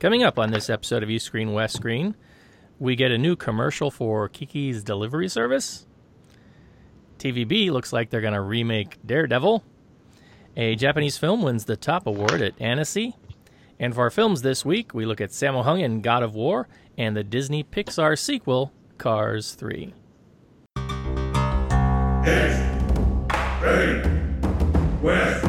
Coming up on this episode of East Screen West Screen, we get a new commercial for Kiki's delivery service. TVB looks like they're going to remake Daredevil. A Japanese film wins the top award at Annecy. And for our films this week, we look at Sammo Hung in God of War and the Disney Pixar sequel, Cars 3. East, ready, west.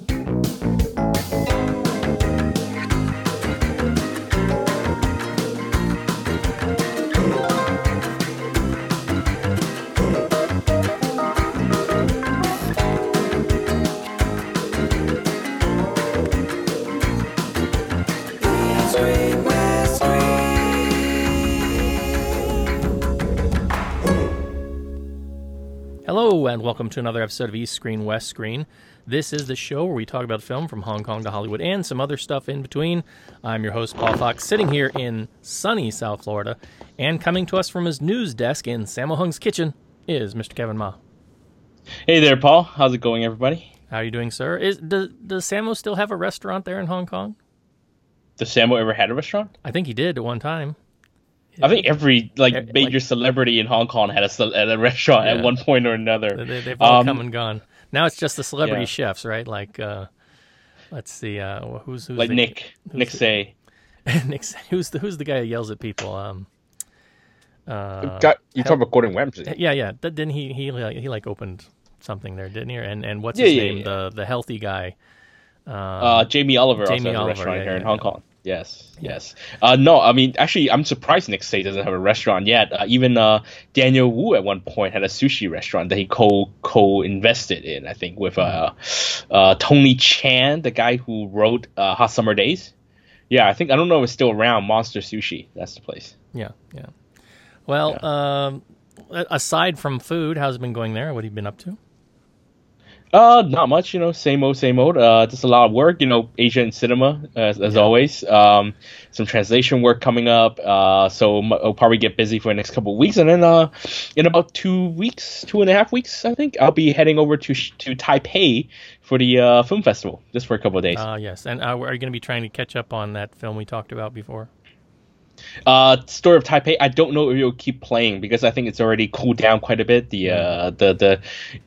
And welcome to another episode of East Screen West Screen. This is the show where we talk about film from Hong Kong to Hollywood and some other stuff in between. I'm your host, Paul Fox, sitting here in sunny South Florida, and coming to us from his news desk in Sammo Hung's kitchen is Mr. Kevin Ma. Hey there, Paul. How's it going, everybody? How are you doing, sir? Is does, does Sammo still have a restaurant there in Hong Kong? Does Sammo ever had a restaurant? I think he did at one time. I think every like Yeah, major like- celebrity in Hong Kong had a, ce- had a restaurant Yeah. at one point or another. They, they've all Um, come and gone. Now it's just the celebrity yeah. chefs, right? Like, uh, let's see, uh, who's who's like the, Nick, Nick the- Tse. Nick, who's the who's the guy who yells at people? Um, uh, Got, you talking about Gordon Ramsay? yeah, yeah. Th- Didn't he he like, he like opened something there, didn't he? And and what's Yeah, his yeah, name? yeah. The the healthy guy. Uh, Jamie Oliver Jamie also has a Oliver, restaurant yeah, here in yeah, Hong. Kong. Yes, yes. Uh, no, I mean, actually, I'm surprised Nick Tse doesn't have a restaurant yet. Uh, even uh, Daniel Wu at one point had a sushi restaurant that he co co invested in. I think with uh, uh, Tony Chan, the guy who wrote uh, Hot Summer Days. Yeah, I think I don't know if it's still around. Monster Sushi, that's the place. Yeah, yeah. Well, um, aside from food, how's it been going there? What have you been up to? Uh, not much, you know, same old, same old. Uh, just a lot of work, you know, Asian cinema as, as always. Um, some translation work coming up. Uh, so I'll probably get busy for the next couple of weeks, and then uh, in about two weeks, two and a half weeks, I think I'll be heading over to sh- to Taipei for the uh, film festival just for a couple of days. Uh, yes, and uh, are you going to be trying to catch up on that film we talked about before? Uh, Story of Taipei. I don't know if you'll keep playing because I think it's already cooled down quite a bit. The uh, the the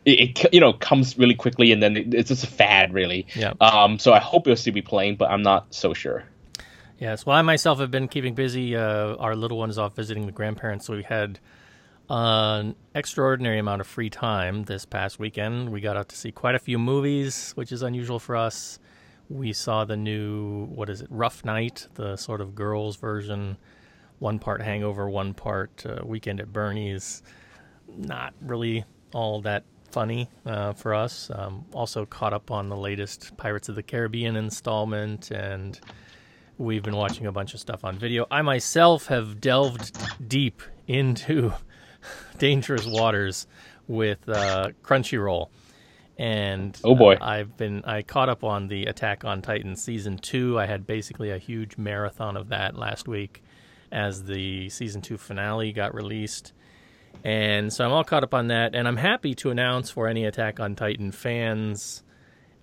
it, it you know comes really quickly and then it, it's just a fad really. Yeah. Um. So I hope you'll still be playing, but I'm not so sure. Yes. Well, I myself have been keeping busy. Uh, our little one is off visiting the grandparents, so we had an extraordinary amount of free time this past weekend. We got out to see quite a few movies, which is unusual for us. We saw the new, what is it, Rough Night, the sort of girls' version, one part Hangover, one part uh, Weekend at Bernie's. Not really all that funny uh, for us. Um, also caught up on the latest Pirates of the Caribbean installment and we've been watching a bunch of stuff on video. I myself have delved deep into dangerous waters with uh, Crunchyroll, and Oh, boy. uh, I've been I caught up on the Attack on Titan season two. I had basically a huge marathon of that last week as the season two finale got released. And so I'm all caught up on that, and I'm happy to announce for any Attack on Titan fans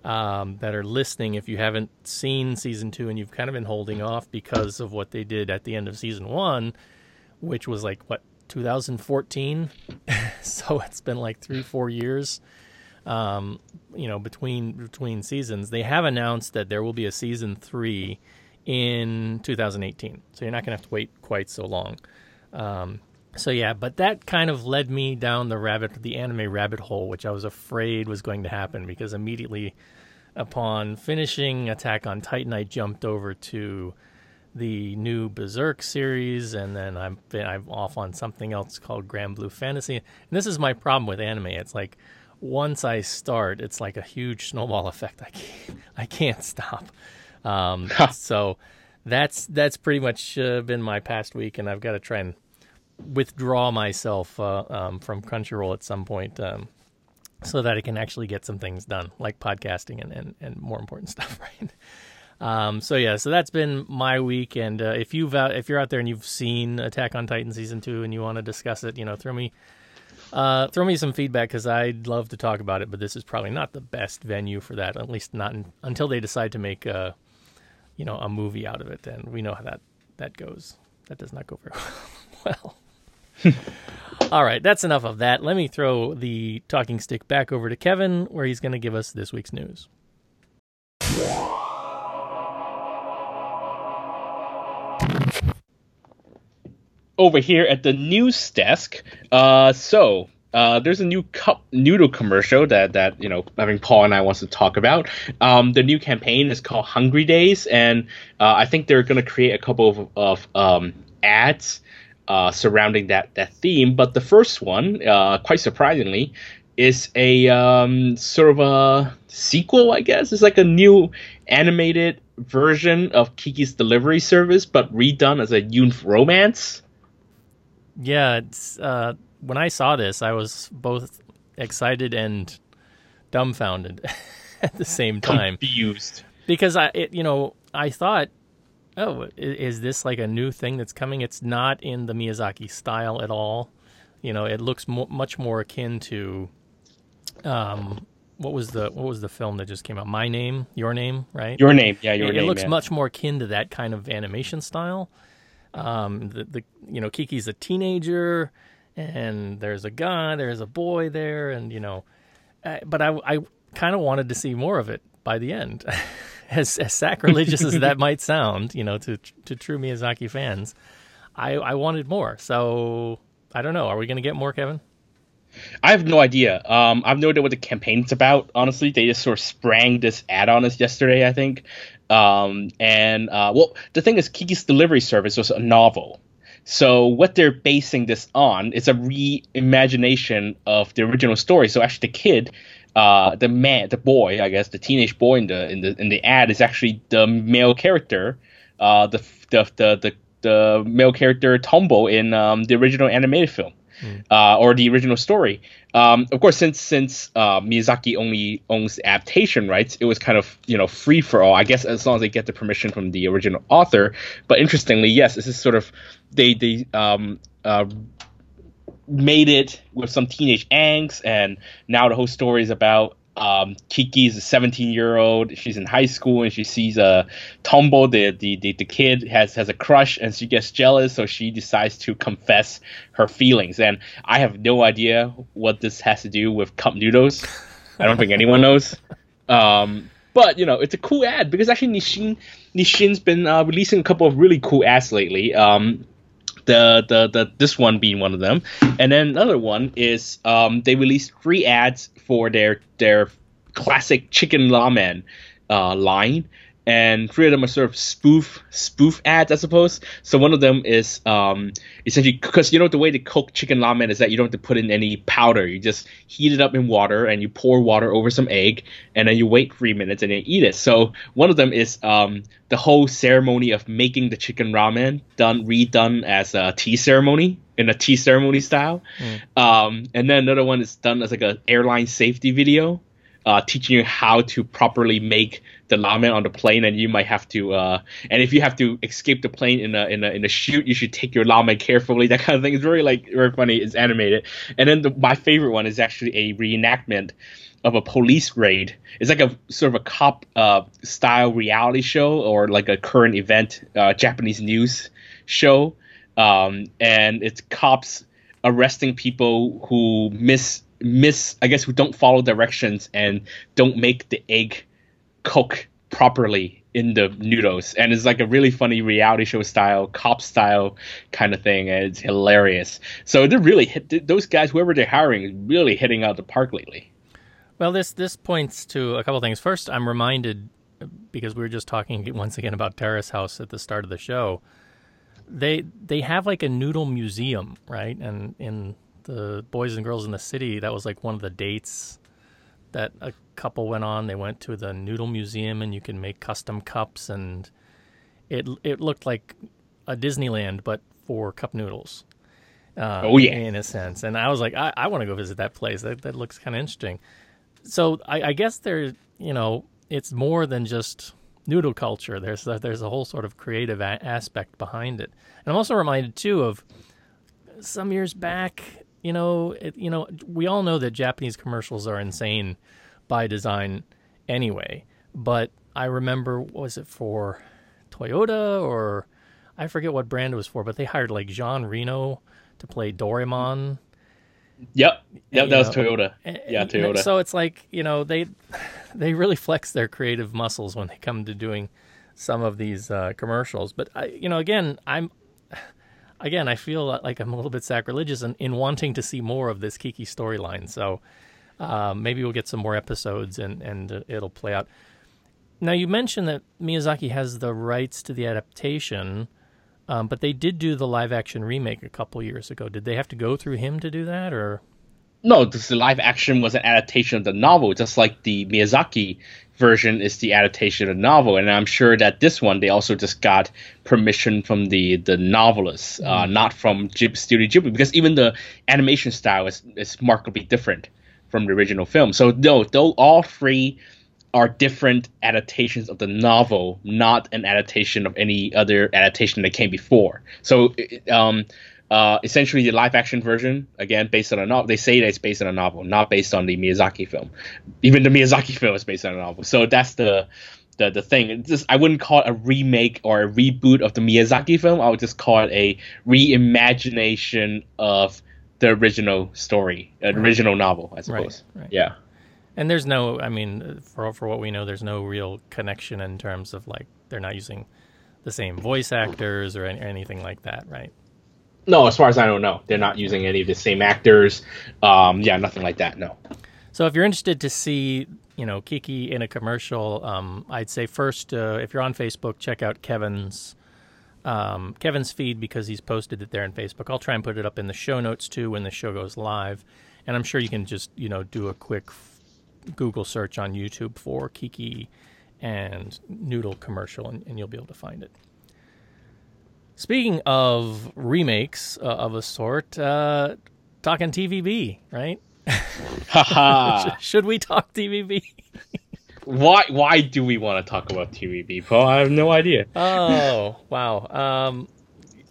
um, that are listening, if you haven't seen season two and you've kind of been holding off because of what they did at the end of season one, which was like what 2014, so it's been like three, four years. Um, you know, between between seasons, they have announced that there will be a season three in 2018. So you're not going to have to wait quite so long. Um, so yeah, but that kind of led me down the rabbit, the anime rabbit hole, which I was afraid was going to happen because immediately upon finishing Attack on Titan, I jumped over to the new Berserk series, and then I'm I'm off on something else called Granblue Fantasy. And this is my problem with anime. It's like once I start, it's like a huge snowball effect. I can't I can't stop. Um, so that's that's pretty much uh, been my past week, and I've got to try and withdraw myself uh, um, from Crunchyroll at some point um, so that I can actually get some things done, like podcasting and, and, and more important stuff, right? Um, so yeah, so that's been my week. And uh, if you've out, if you're out there and you've seen Attack on Titan season two and you want to discuss it, you know, throw me uh, throw me some feedback because I'd love to talk about it. But this is probably not the best venue for that. At least not in, until they decide to make a you know a movie out of it. And we know how that that goes. That does not go very well. All right, that's enough of that. Let me throw the talking stick back over to Kevin, where he's going to give us this week's news. Over here at the news desk. Uh, so uh, there's a new cup noodle commercial that that you know I think Paul and I wants to talk about. Um, the new campaign is called Hungry Days, and uh, I think they're going to create a couple of, of um, ads uh, surrounding that that theme. But the first one, uh, quite surprisingly, is a um, sort of a sequel, I guess. It's like a new animated version of Kiki's Delivery Service, but redone as a youth romance. Yeah, it's uh, when I saw this, I was both excited and dumbfounded at the same time. Confused. Because I, it, you know, I thought, oh, is this like a new thing that's coming? It's not in the Miyazaki style at all. You know, it looks mo- much more akin to, um, what was the what was the film that just came out? My name, your name, right? Your name, yeah, your it, name. It looks yeah. much more akin to that kind of animation style. Um, the, the you know Kiki's a teenager, and there's a guy, there's a boy there, and you know, uh, but I I kind of wanted to see more of it by the end. as, as sacrilegious as that might sound, you know, to to true Miyazaki fans, I I wanted more. So I don't know. Are we going to get more, Kevin? I have no idea. Um, I've no idea what the campaign's about. Honestly, they just sort of sprang this ad on us yesterday. I think, um, and uh, well, the thing is, Kiki's Delivery Service was a novel. So what they're basing this on is a reimagination of the original story. So actually, the kid, uh, the man, the boy, I guess, the teenage boy in the in the in the ad is actually the male character, uh, the the the the, the male character Tombo in um, the original animated film uh, or the original story. Um, of course, since since uh, Miyazaki only owns adaptation rights, it was kind of you know free for all. I guess as long as they get the permission from the original author. But interestingly, yes, this is sort of they they um, uh, made it with some teenage angst, and now the whole story is about um, Kiki is a 17 year old. She's in high school and she sees a Tombo, the, the, the, the, kid, has, has a crush and she gets jealous. So she decides to confess her feelings. And I have no idea what this has to do with cup noodles. I don't think anyone knows. Um, but, you know, it's a cool ad because actually Nissin, Nissin's been uh, releasing a couple of really cool ads lately. Um, the, the the this one being one of them, and then another one is um, they released three ads for their their classic chicken ramen uh, line, and three of them are sort of spoof spoof ads, I suppose. So one of them is um, essentially because you know the way to cook chicken ramen is that you don't have to put in any powder. You just heat it up in water and you pour water over some egg, and then you wait three minutes and then eat it. So one of them is um, the whole ceremony of making the chicken ramen done redone as a tea ceremony in a tea ceremony style. Um, and then another one is done as like an airline safety video uh, teaching you how to properly make the ramen on the plane, and you might have to. Uh, and if you have to escape the plane in a in a in a chute, you should take your ramen carefully. That kind of thing is very like very funny. It's animated, and then the, my favorite one is actually a reenactment of a police raid. It's like a sort of a cop uh, style reality show or like a current event uh, Japanese news show, um, and it's cops arresting people who miss miss I guess who don't follow directions and don't make the egg cook properly in the noodles and it's like a really funny reality show style cop style kind of thing and it's hilarious so they're really hit those guys whoever they're hiring is really hitting out the park lately Well, this this points to a couple things. First, I'm reminded because we were just talking once again about Terrace House at the start of the show. They they have like a noodle museum, right? And in the Boys and Girls in the City, that was like one of the dates that a couple went on. They went to the noodle museum, and you can make custom cups, and it it looked like a Disneyland, but for cup noodles. Uh, Oh, yeah. in a sense. And I was like, I, I want to go visit that place. That that looks kind of interesting. So I, I guess there, you know, it's more than just noodle culture. There's a, there's a whole sort of creative a- aspect behind it. And I'm also reminded too of some years back. You know, it, you know, we all know that Japanese commercials are insane by design anyway. But I remember, was it for Toyota or I forget what brand it was for, but they hired like Jean Reno to play Doraemon. Yep, yep, you that was know, Toyota. And- Yeah, Toyota. So it's like you know they they really flex their creative muscles when they come to doing some of these uh, commercials. But I, you know, again, I'm again I feel like I'm a little bit sacrilegious in, in wanting to see more of this Kiki storyline. So uh, maybe we'll get some more episodes and and uh, it'll play out. Now you mentioned that Miyazaki has the rights to the adaptation. Um, but they did do the live action remake a couple years ago. Did they have to go through him to do that, or No, the live action was an adaptation of the novel, just like the Miyazaki version is the adaptation of the novel. And I'm sure that this one they also just got permission from the the novelist, uh, not from Ghib- Studio Ghibli, because even the animation style is is markedly different from the original film. So no, though all three are different adaptations of the novel, not an adaptation of any other adaptation that came before. So, um, uh, essentially, the live action version, again, based on a novel, they say that it's based on a novel, not based on the Miyazaki film. Even the Miyazaki film is based on a novel. So that's the the, the thing. Just, I wouldn't call it a remake or a reboot of the Miyazaki film. I would just call it a reimagination of the original story, an original novel, I suppose. right. Yeah. And there's no, I mean, for for what we know, there's no real connection in terms of like they're not using the same voice actors or any, anything like that, right? No, as far as I don't know, they're not using any of the same actors. Um, yeah, nothing like that. No. So if you're interested to see, you know, Kiki in a commercial, um, I'd say first, uh, if you're on Facebook, check out Kevin's um, Kevin's feed because he's posted it there in Facebook. I'll try and put it up in the show notes too when the show goes live, and I'm sure you can just you know do a quick Google search on YouTube for Kiki and Noodle commercial, and, and you'll be able to find it. Speaking of remakes uh, of a sort, uh, talking TVB, right? Haha. Should we talk TVB? why? Why do we want to talk about TVB, Paul? I have no idea. Oh wow! Um,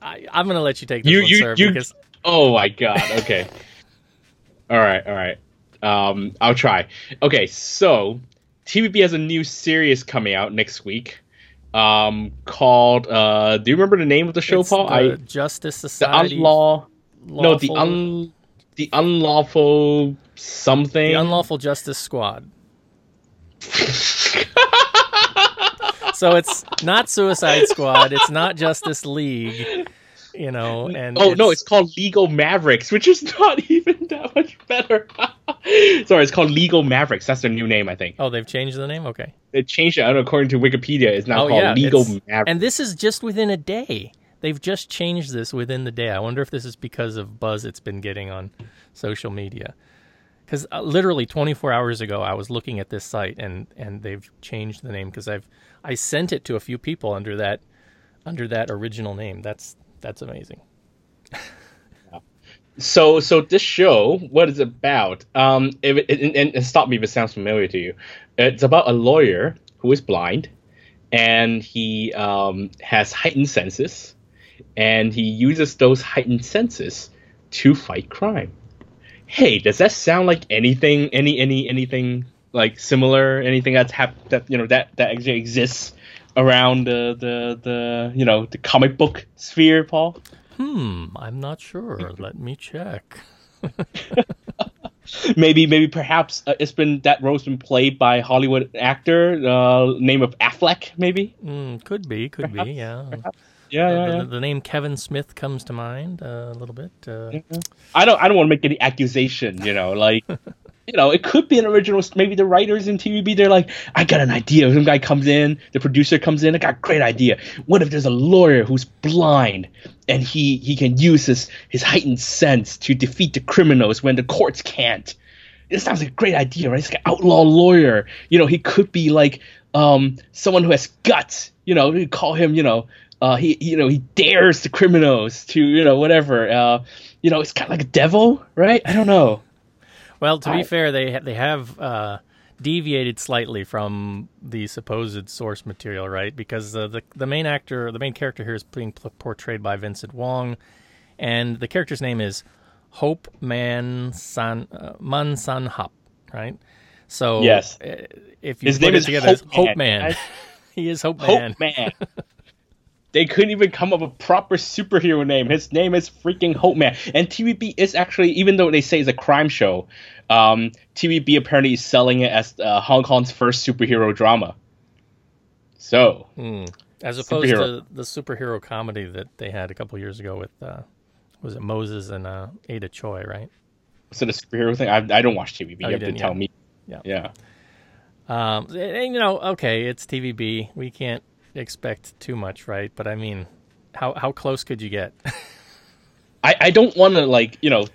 I, I'm gonna let you take this You- one, you- sir, you- because Oh my god. Okay. all right. All right. Um, I'll try. Okay. So TVB has a new series coming out next week. Um, called. Uh, do you remember the name of the show, it's Paul? the I Justice Society. the unlaw. No, the un. The unlawful something. the unlawful justice squad. so it's not Suicide Squad. It's not Justice League. You know, and Oh no, it's called Legal Mavericks, which is not even that much better. Sorry, it's called Legal Mavericks. That's their new name, I think. oh, they've changed the name. Okay. They changed it. I don't know, according to Wikipedia, it's now oh called yeah, Legal Mavericks. and this is just within a day. They've just changed this within the day. I wonder if this is because of buzz it's been getting on social media. Because uh, literally 24 hours ago, I was looking at this site and and they've changed the name because I've I sent it to a few people under that under that original name. That's that's amazing. so, so this show, what is it about? Um, if it, and, and, stop me if it sounds familiar to you. It's about a lawyer who is blind, and he um, has heightened senses, and he uses those heightened senses to fight crime. Hey, does that sound like anything? Any any anything like similar? Anything that's hap- that you know that that actually exists around the the the you know the comic book sphere, Paul? Hmm, I'm not sure. Let me check. maybe maybe perhaps uh, it's been that role's been played by a Hollywood actor uh, name of Affleck maybe Mm, could be, could be, yeah. yeah Uh, yeah, the, yeah. the name Kevin Smith comes to mind uh, a little bit. Uh, I don't I don't want to make any accusation you know like you know it could be an original maybe the writers in TVB they're like I got an idea some guy comes in the producer comes in I got a great idea what if there's a lawyer who's blind and he he can use his his heightened sense to defeat the criminals when the courts can't it sounds like a great idea, right? It's like an outlaw lawyer. You know, he could be like um, someone who has guts. You know, we call him. You know, uh, he you know he dares the criminals to you know whatever. Uh, you know, it's kind of like a devil, right? I don't know. Well, to be I- fair, they ha- they have uh, deviated slightly from the supposed source material, right? Because uh, the the main actor, the main character here is being p- portrayed by Vincent Wong, and the character's name is Hope Man San uh, Man San Hop, right? So Yes. uh, if you His put name is together, Hope it's Hope Man. Man. I- he is Hope Man. Hope Man. they couldn't even come up with a proper superhero name. His name is freaking Hope Man. And TVB is actually, even though they say it's a crime show, um, TVB apparently is selling it as uh, Hong Kong's first superhero drama. So, As opposed Superhero. to the superhero comedy that they had a couple years ago with uh, was it Moses and uh, Ada Choi, right? so the superhero thing, I, I don't watch TVB. Oh, you you have to tell yeah. me. Yeah. Yeah. Um, and, you know, okay, it's TVB. We can't expect too much, right? But I mean, how how close could you get? I, I don't want to like you know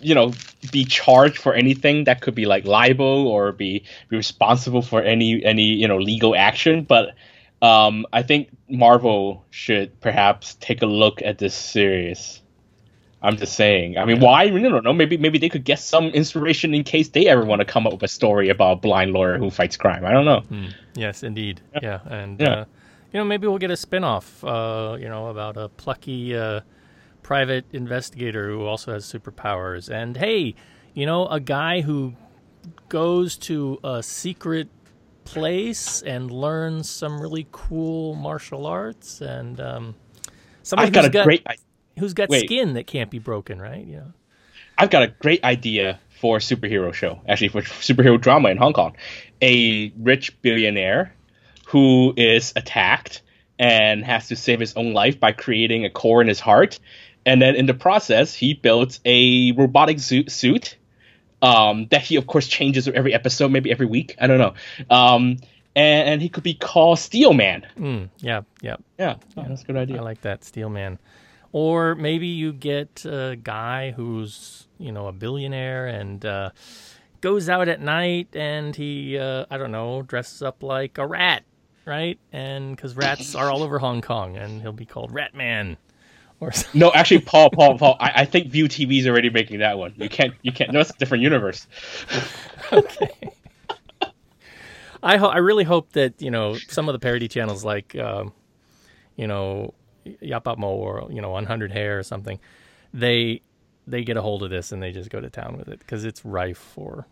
you know be charged for anything that could be like libel or be, be responsible for any any you know legal action but um i think marvel should perhaps take a look at this series i'm just saying i mean why i don't know maybe maybe they could get some inspiration in case they ever want to come up with a story about a blind lawyer who fights crime i don't know yes, indeed. Yeah, and Yeah. Uh, you know, maybe we'll get a spin-off, uh, you know, about a plucky uh, private investigator who also has superpowers. And hey, you know, a guy who goes to a secret place and learns some really cool martial arts and um, somebody i've got who's a got, great i who's got wait. skin that can't be broken, right? Yeah. I've got a great idea for a superhero show, actually for superhero drama in Hong Kong. A rich billionaire who is attacked and has to save his own life by creating a core in his heart. And then in the process, he builds a robotic suit, suit um, that he, of course, changes every episode, maybe every week. I don't know. Um, and, and he could be called Steel Man. Mm, yeah, yeah. Yeah, yeah that's a good idea. I like that, Steel Man. Or maybe you get a guy who's, you know, a billionaire and uh, goes out at night and he, uh, I don't know, dresses up like a rat, right? And because rats are all over Hong Kong and he'll be called Rat Man. Or something. No, actually, Paul, Paul, Paul. I, I think ViuTV is already making that one. You can't, you can't. No, it's a different universe. Okay. I, ho- I really hope that, you know, some of the parody channels like, um, you know, Yapapmo or, you know, 100 Hair or something, they they get a hold of this and they just go to town with it because it's rife for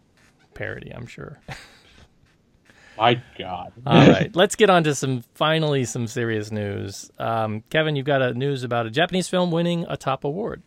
parody, I'm sure. My God. All right, let's get on to some finally some serious news. Um, Kevin, you've got a news about a Japanese film winning a top award.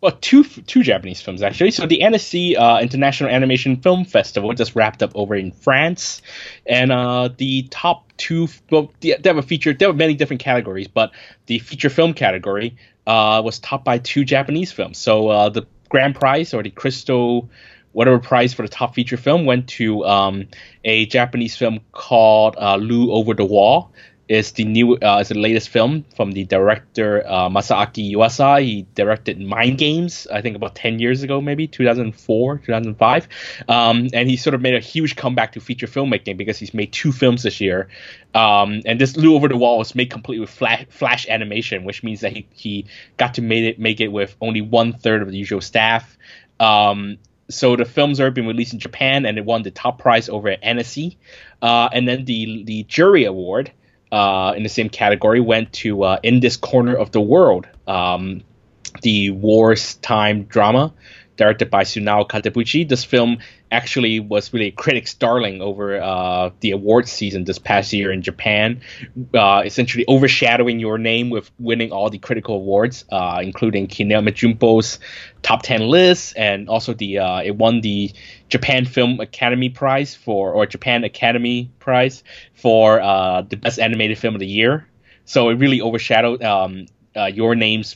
Well, two two Japanese films actually. So the Annecy uh, International Animation Film Festival just wrapped up over in France, and uh, the top two. Well, they they have a feature. There were many different categories, but the feature film category uh, was topped by two Japanese films. So uh, the grand prize or the Crystal. Whatever prize for the top feature film went to um, a Japanese film called uh, Lu Over the Wall. It's the new, uh, it's the latest film from the director uh, Masaaki Yuasa. He directed Mind Games, I think about ten years ago, maybe 2004, 2005, um, and he sort of made a huge comeback to feature filmmaking because he's made two films this year. Um, and this Lu Over the Wall was made completely with flash, flash animation, which means that he, he got to make it make it with only one third of the usual staff. Um, so the films are being released in Japan, and it won the top prize over at Annecy. Uh, and then the the jury award uh, in the same category went to uh, In This Corner of the World, um, the wars time drama directed by Sunao Katabuchi. This film actually was really a critic's darling over uh, the awards season this past year in Japan, uh, essentially overshadowing your name with winning all the critical awards, uh, including Kinema Junpo's top 10 list, and also the uh, it won the Japan Film Academy Prize for, or Japan Academy Prize for uh, the best animated film of the year. So it really overshadowed um, uh, your name's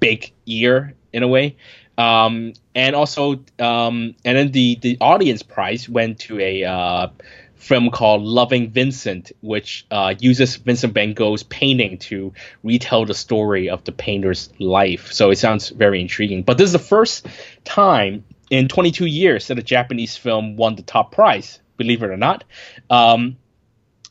big year in a way. Um, and also, um, and then the, the audience prize went to a uh, film called Loving Vincent, which uh, uses Vincent Van Gogh's painting to retell the story of the painter's life. So it sounds very intriguing. But this is the first time in 22 years that a Japanese film won the top prize, believe it or not. Um,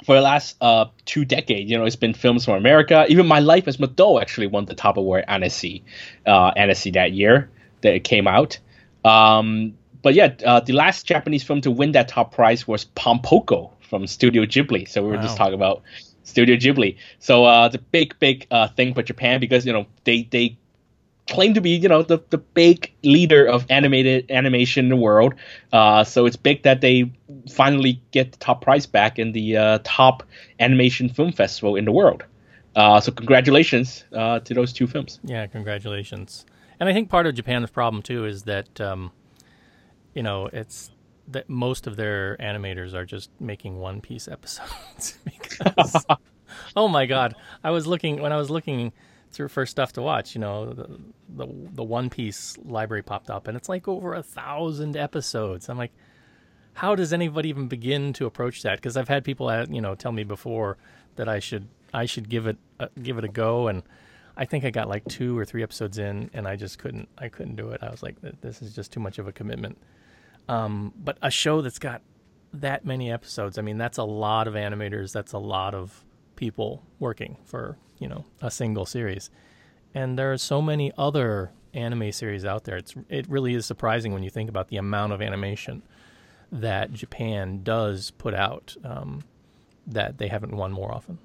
for the last uh, two decades, you know, it's been films from America. Even My Life as Mado actually won the top award at Annecy, uh, Annecy that year that it came out. Um, but yeah, uh, the last Japanese film to win that top prize was Pompoko from Studio Ghibli. So we were just talking about Studio Ghibli. So uh, it's a big, big uh, thing for Japan because you know they they claim to be you know the, the big leader of animated animation in the world. Uh, so it's big that they finally get the top prize back in the uh, top animation film festival in the world. Uh, so congratulations uh, to those two films. Yeah, congratulations. And I think part of Japan's problem too is that, um, you know, it's that most of their animators are just making One Piece episodes. because, oh my God, I was looking when I was looking through for stuff to watch. You know, the, the the One Piece library popped up, and it's like over a thousand episodes. I'm like, how does anybody even begin to approach that? Because I've had people, uh, you know, tell me before that I should I should give it a, give it a go, and I think I got like two or three episodes in, and I just couldn't I couldn't do it. I was like, this is just too much of a commitment. Um, but a show that's got that many episodes, I mean, that's a lot of animators. That's a lot of people working for you know a single series, and there are so many other anime series out there. It's it really is surprising when you think about the amount of animation that Japan does put out um, that they haven't won more often.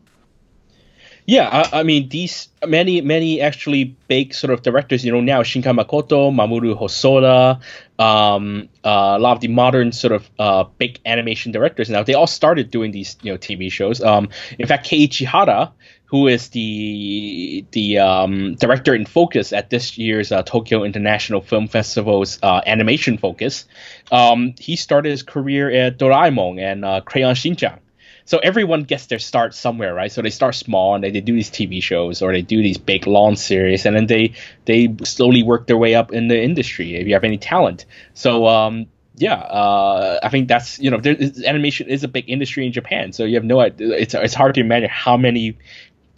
Yeah, I, I mean these many many actually big sort of directors. You know now Shinkai Makoto, Mamoru Hosoda, um, uh, a lot of the modern sort of uh, big animation directors now they all started doing these you know TV shows. Um, in fact, Keiichi Hara, who is the the um, director in focus at this year's uh, Tokyo International Film Festival's uh, animation focus, um, he started his career at Doraemon and uh, Crayon Shin-chan so everyone gets their start somewhere, right? So they start small and they, they do these TV shows or they do these big long series, and then they they slowly work their way up in the industry if you have any talent. So um, yeah, uh, I think that's you know there, animation is a big industry in Japan, so you have no idea. It's it's hard to imagine how many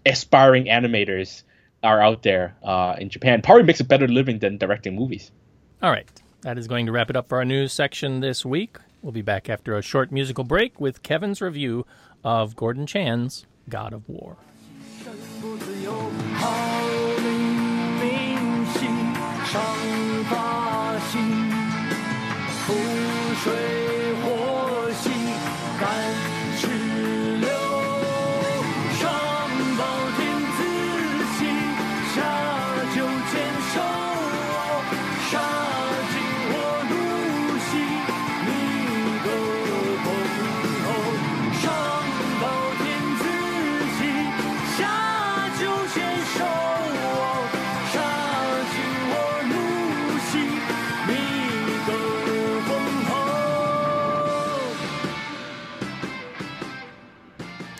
aspiring animators are out there uh, in Japan. Probably makes a better living than directing movies. All right. That is going to wrap it up for our news section this week. We'll be back after a short musical break with Kevin's review of Gordon Chan's God of War.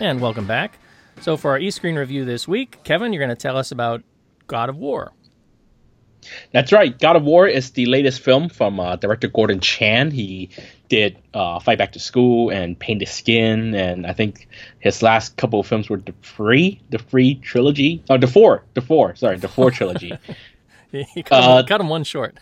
And welcome back. So, for our e screen review this week, Kevin, you're going to tell us about God of War. That's right. God of War is the latest film from uh, director Gordon Chan. He did uh, Fight Back to School and Painted Skin, and I think his last couple of films were the Free, the Free trilogy. Oh, the Four, the Four. Sorry, the Four trilogy. You cut, him, Uh, cut him one short.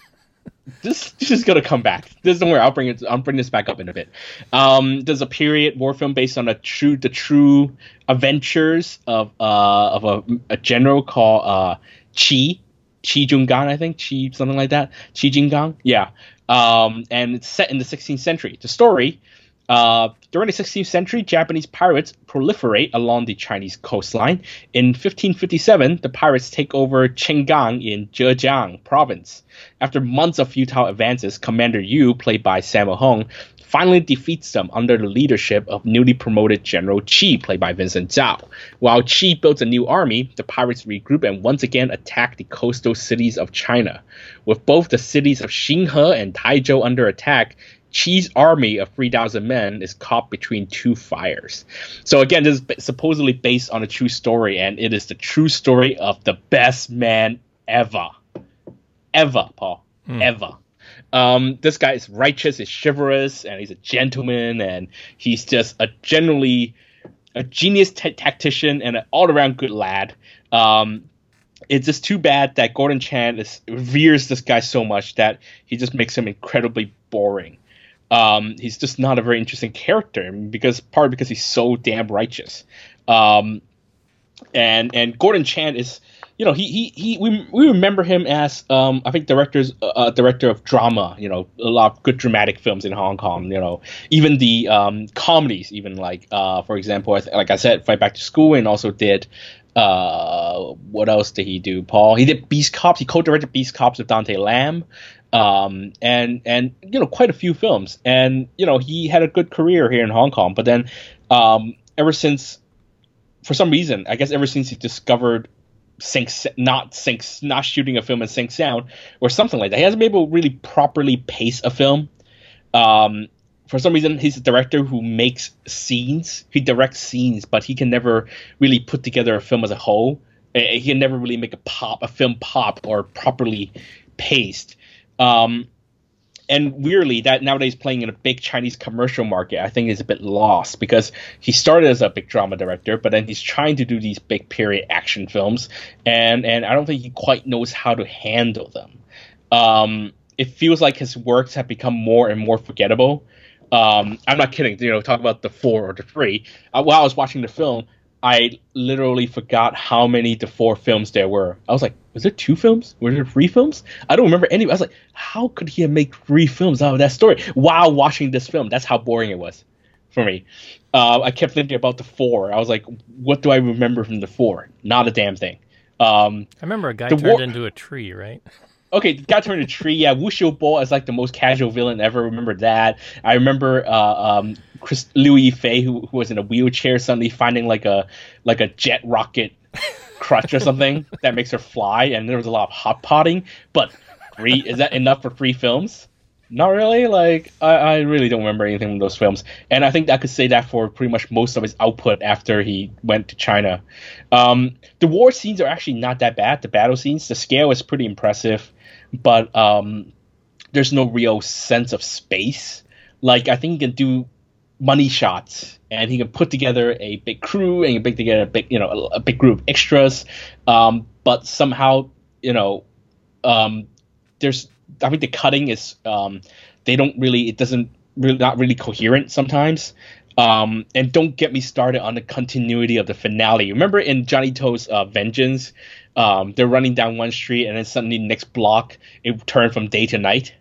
this, is gonna come back. This don't worry. I'll bring it. I'll bring this back up in a bit. Um, there's a period war film based on a true, the true adventures of uh of a, a general called uh Chi Qi Jungang, I think Chi something like that. Qi Jingang, yeah. Um, and it's set in the 16th century. The story. Uh, during the 16th century, Japanese pirates proliferate along the Chinese coastline. In 1557, the pirates take over Qinggang in Zhejiang province. After months of futile advances, Commander Yu, played by Sammo Hung, finally defeats them under the leadership of newly promoted General Qi, played by Vincent Zhao. While Qi builds a new army, the pirates regroup and once again attack the coastal cities of China. With both the cities of Xinghe and Taizhou under attack, Qi's army of 3,000 men is caught between two fires. So again, this is supposedly based on a true story, and it is the true story of the best man ever. Ever, Paul. Ever. Um, this guy is righteous, is chivalrous, and he's a gentleman, and he's just a generally a genius ta tactician and an all-around good lad. Um, it's just too bad that Gordon Chan is, reveres this guy so much that he just makes him incredibly boring. Um, he's just not a very interesting character because partly because he's so damn righteous. Um, and and Gordon Chan is you know, he he, he we, we remember him as um, I think directors uh, uh, director of drama. You know, a lot of good dramatic films in Hong Kong. You know, even the um, comedies, even like uh, for example, like I said, Fight Back to School, and also did. Uh, what else did he do, Paul? He did Beast Cops. He co-directed Beast Cops with Dante Lam, um, and and you know quite a few films. And you know he had a good career here in Hong Kong. But then, um, ever since, for some reason, I guess ever since he discovered sync not sync not shooting a film in sync sound or something like that. He hasn't been able to really properly pace a film. Um, for some reason, he's a director who makes scenes. He directs scenes, but he can never really put together a film as a whole. Eh, He can never really make a pop, a film pop, or properly paced. Um, and weirdly, that nowadays playing in a big Chinese commercial market, I think is a bit lost because he started as a big drama director, but then he's trying to do these big period action films, and and I don't think he quite knows how to handle them. Um, it feels like his works have become more and more forgettable. Um, I'm not kidding. You know, talk about the four or the three. Uh, while I was watching the film, I literally forgot how many the four films there were. I was like, was there two films? Were there three films? I don't remember any. I was like, how could he make three films out of that story while watching this film? That's how boring it was for me. Uh, I kept thinking about the four. I was like, what do I remember from the four? Not a damn thing. Um, I remember a guy turned war- into a tree, right? okay, got turned a tree. Yeah, Wu Xiubo is like the most casual villain ever. Remember that? I remember uh, um, Crystal Liu Yifei, who, who was in a wheelchair, suddenly finding like a like a jet rocket crutch or something that makes her fly, and there was a lot of hot potting. But three is that enough for three films? Not really. Like I, I really don't remember anything from those films, and I think I could say that for pretty much most of his output after he went to China. Um, the war scenes are actually not that bad. The battle scenes, the scale is pretty impressive, but um, there's no real sense of space. Like I think he can do money shots, and he can put together a big crew, and he can put together a big, you know, a, big group of extras. Um, but somehow, you know, um, there's I think the cutting is um, they don't really it doesn't really not really coherent sometimes. Um, and don't get me started on the continuity of the finale. Remember in Johnny To's uh, Vengeance, um, they're running down one street and then suddenly next block it turned from day to night.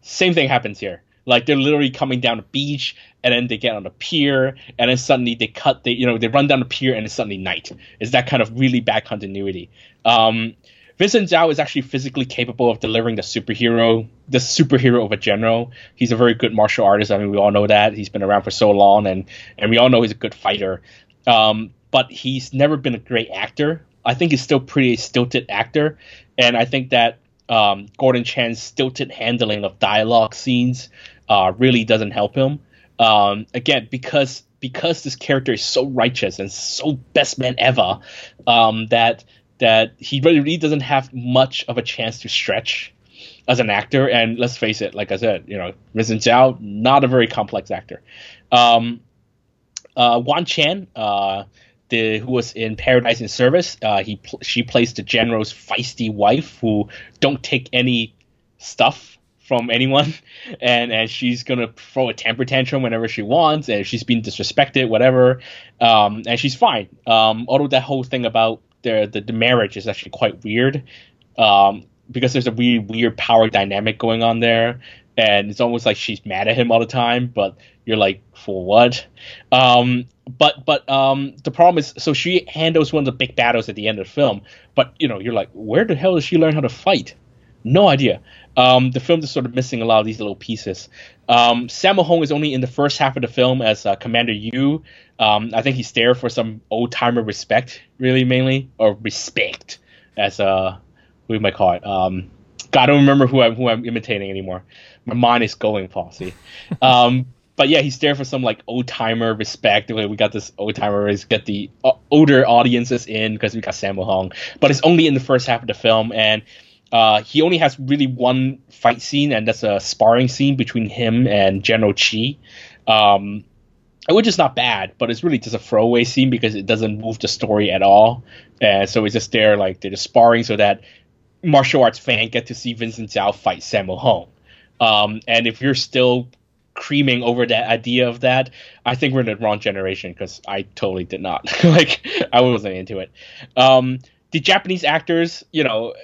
Same thing happens here. Like they're literally coming down the beach and then they get on the pier and then suddenly they cut they you know they run down the pier and it's suddenly night. It's that kind of really bad continuity. Um, Vincent Zhao is actually physically capable of delivering the superhero, the superhero of a general. He's a very good martial artist. I mean, we all know that. He's been around for so long, and and we all know he's a good fighter. Um, but he's never been a great actor. I think he's still pretty stilted actor, and I think that um, Gordon Chan's stilted handling of dialogue scenes uh, really doesn't help him. Um, again, because because this character is so righteous and so best man ever, um, that that he really, really doesn't have much of a chance to stretch as an actor. And let's face it, like I said, you know, Vincent Zhao, not a very complex actor. Um, uh, Wan Chan, uh, the who was in Paradise in Service, uh, he she plays the general's feisty wife who don't take any stuff from anyone, and and she's gonna throw a temper tantrum whenever she wants, and she's being disrespected, whatever, um, and she's fine. Um, although that whole thing about the, the the marriage is actually quite weird, um, because there's a really weird power dynamic going on there, and it's almost like she's mad at him all the time, but you're like, for what? Um, but but um, the problem is, so she handles one of the big battles at the end of the film, but you know, you're like, where the hell does she learn how to fight? No idea. Um, the film is sort of missing a lot of these little pieces. Um, Sammo Hung is only in the first half of the film as uh, Commander Yu. Um, I think he's there for some old timer respect, really mainly, or respect, as uh, we might call it. Um, God, I don't remember who I'm who I'm imitating anymore. My mind is going, Fossey. Um, but yeah, he's there for some like old timer respect. We got this old timer get the uh, older audiences in because we got Sammo Hung, but it's only in the first half of the film, and uh, he only has really one fight scene, and that's a sparring scene between him and General Qi. Um, which is not bad, but it's really just a throwaway scene because it doesn't move the story at all. And so it's just there, like they're just sparring so that martial arts fan get to see Vincent Zhao fight Sammo Hung. Um, and if you're still creaming over that idea of that, I think we're in the wrong generation because I totally did not. like I wasn't into it. Um, the Japanese actors, you know,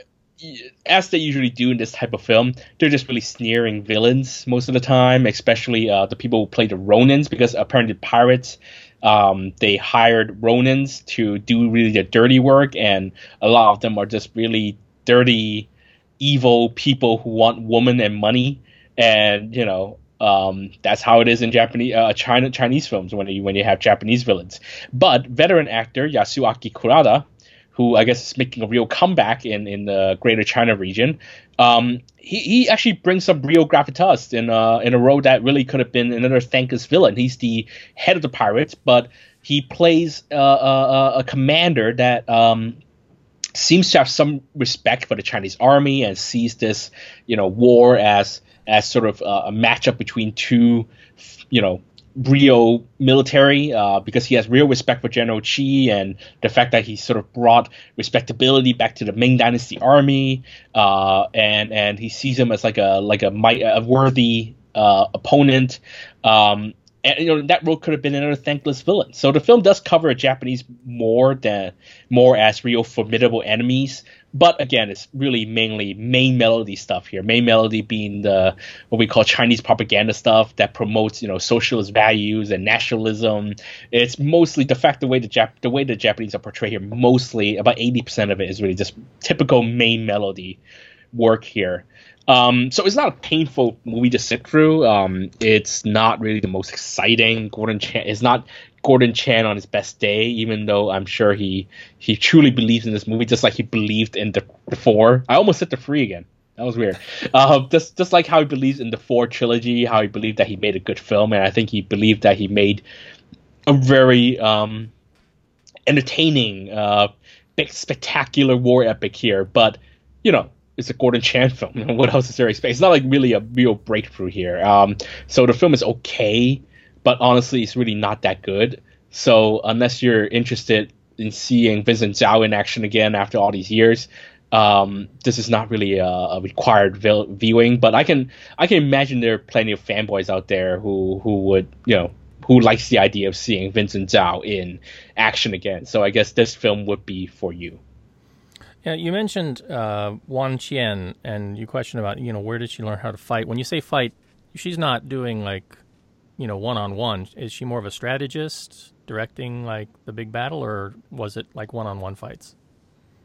as they usually do in this type of film, they're just really sneering villains most of the time, especially uh, the people who play the Ronins, because apparently pirates, um, they hired Ronins to do really the dirty work, and a lot of them are just really dirty, evil people who want woman and money, and you know. Um, that's how it is in Japanese uh, China Chinese films when you when you have Japanese villains. But veteran actor Yasuaki Kurata, who I guess is making a real comeback in in the Greater China region. Um, he, he actually brings some real gravitas in uh, in a role that really could have been another thankless villain. He's the head of the pirates, but he plays uh, a, a commander that um, seems to have some respect for the Chinese army and sees this you know war as as sort of a matchup between two you know real military uh, because he has real respect for General Qi and the fact that he sort of brought respectability back to the Ming Dynasty army, uh, and and he sees him as like a like a a worthy uh, opponent. Um, and you know that role could have been another thankless villain. So the film does cover Japanese more than more as real formidable enemies, but again, it's really mainly main melody stuff here. Main melody being the what we call Chinese propaganda stuff that promotes you know socialist values and nationalism. It's mostly the fact the way the Jap- the way the Japanese are portrayed here. Mostly about eighty percent of it is really just typical main melody work here. Um, so it's not a painful movie to sit through. Um, it's not really the most exciting. Gordon Chan is not Gordon Chan on his best day, even though I'm sure he he truly believes in this movie, just like he believed in the, the four. I almost said the three again. That was weird. Uh, just just like how he believes in the four trilogy, how he believed that he made a good film, and I think he believed that he made a very um, entertaining, uh, big, spectacular war epic here. But you know, it's a Gordon Chan film. what else is there to? It's not like really a real breakthrough here. Um, so the film is okay, but honestly, it's really not that good. So unless you're interested in seeing Vincent Zhao in action again after all these years, um, this is not really a, a required viewing. But I can I can imagine there are plenty of fanboys out there who who would you know who likes the idea of seeing Vincent Zhao in action again. So I guess this film would be for you. Yeah, you mentioned uh, Wan Qian, and you questioned about you know where did she learn how to fight. When you say fight, she's not doing like you know one on one. Is she more of a strategist, directing like the big battle, or was it like one on one fights?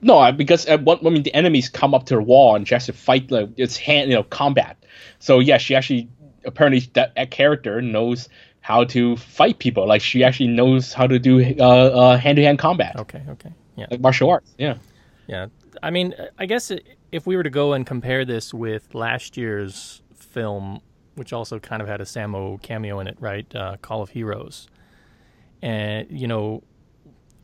No, because at one, I mean the enemies come up to the wall and she has to fight like it's hand you know combat. So yeah, she actually apparently that, that character knows how to fight people. Like she actually knows how to do uh, hand to hand combat. Okay, okay, yeah, like martial arts. Yeah. Yeah, I mean, I guess if we were to go and compare this with last year's film, which also kind of had a Sammo cameo in it, right? Uh, Call of Heroes, and you know,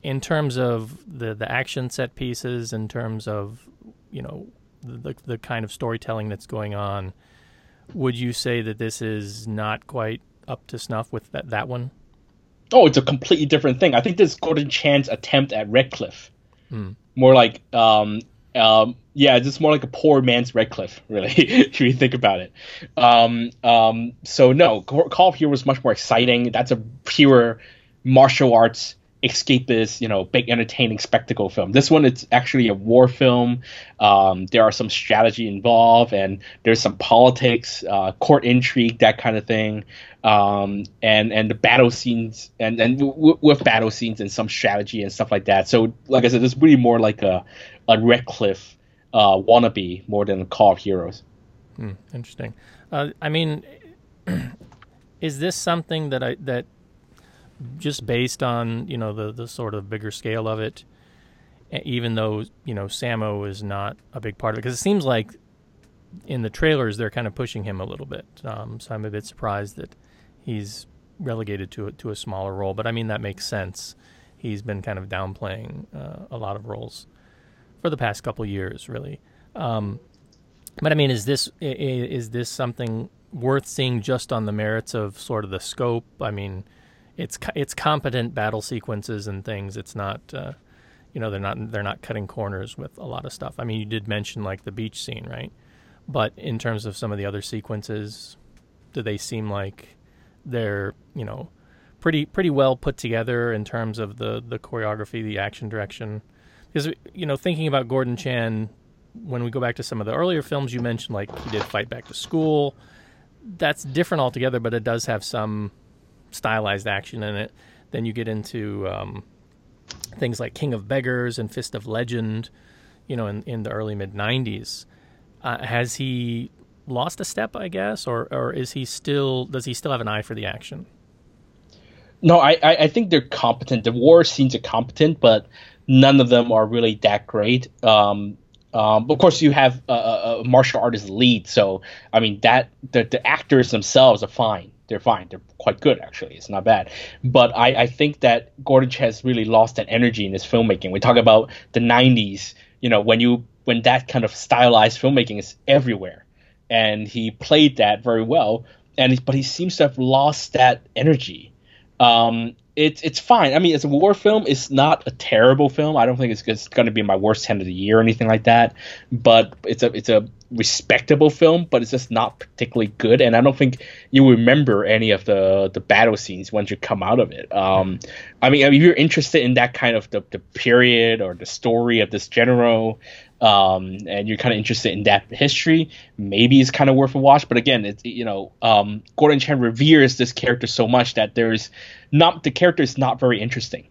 in terms of the the action set pieces, in terms of you know the the kind of storytelling that's going on, would you say that this is not quite up to snuff with that that one? Oh, it's a completely different thing. I think this is Gordon Chan's attempt at Red Cliff. Hmm more like um, um, yeah, just more like a poor man's Red Cliff, really, if you think about it. Um, um, so no, Call of was much more exciting. That's a pure martial arts escapist, you know, big entertaining spectacle film. This one, it's actually a war film. Um, there are some strategy involved, and there's some politics, uh, court intrigue, that kind of thing, um, and and the battle scenes, and and w- with battle scenes and some strategy and stuff like that. So, like I said, it's really more like a a Red Cliff uh, wannabe more than a Call of Heroes. Hmm, interesting. Uh, I mean, is this something that I that just based on you know the the sort of bigger scale of it, even though you know Sammo is not a big part of it, because it seems like in the trailers they're kind of pushing him a little bit. Um, so I'm a bit surprised that he's relegated to a, to a smaller role. But I mean that makes sense. He's been kind of downplaying uh, a lot of roles for the past couple years, really. Um, but I mean, is this is this something worth seeing just on the merits of sort of the scope? I mean, it's it's competent battle sequences and things. It's not, uh, you know, they're not they're not cutting corners with a lot of stuff. I mean, you did mention like the beach scene, right? But in terms of some of the other sequences, do they seem like they're you know pretty pretty well put together in terms of the the choreography, the action direction? because you know thinking about Gordon Chan when we go back to some of the earlier films you mentioned like he did Fight Back to School that's different altogether but it does have some stylized action in it then you get into um, things like King of Beggars and Fist of Legend you know in, in the early mid 90s uh, has he lost a step I guess or or is he still does he still have an eye for the action No, I, I think they're competent. The war scenes are competent, but none of them are really that great. Um, um, of course, you have a, a martial artist lead, so I mean that the, the actors themselves are fine. They're fine. They're quite good actually. It's not bad. But I, I think that Gordon has really lost that energy in his filmmaking. We talk about the '90s. You know, when you when that kind of stylized filmmaking is everywhere, and he played that very well. And but he seems to have lost that energy um, it's it's fine. I mean, it's a war film. It's not a terrible film. I don't think it's, it's going to be my worst ten of the year or anything like that. But it's a it's a respectable film, but it's just not particularly good. And I don't think you remember any of the the battle scenes once you come out of it. Um, I mean, if you're interested in that kind of the, the period or the story of this general, um, and you're kind of interested in that history, maybe it's kind of worth a watch. But again, it's you know, um, Gordon Chan reveres this character so much that there's not the character is not very interesting.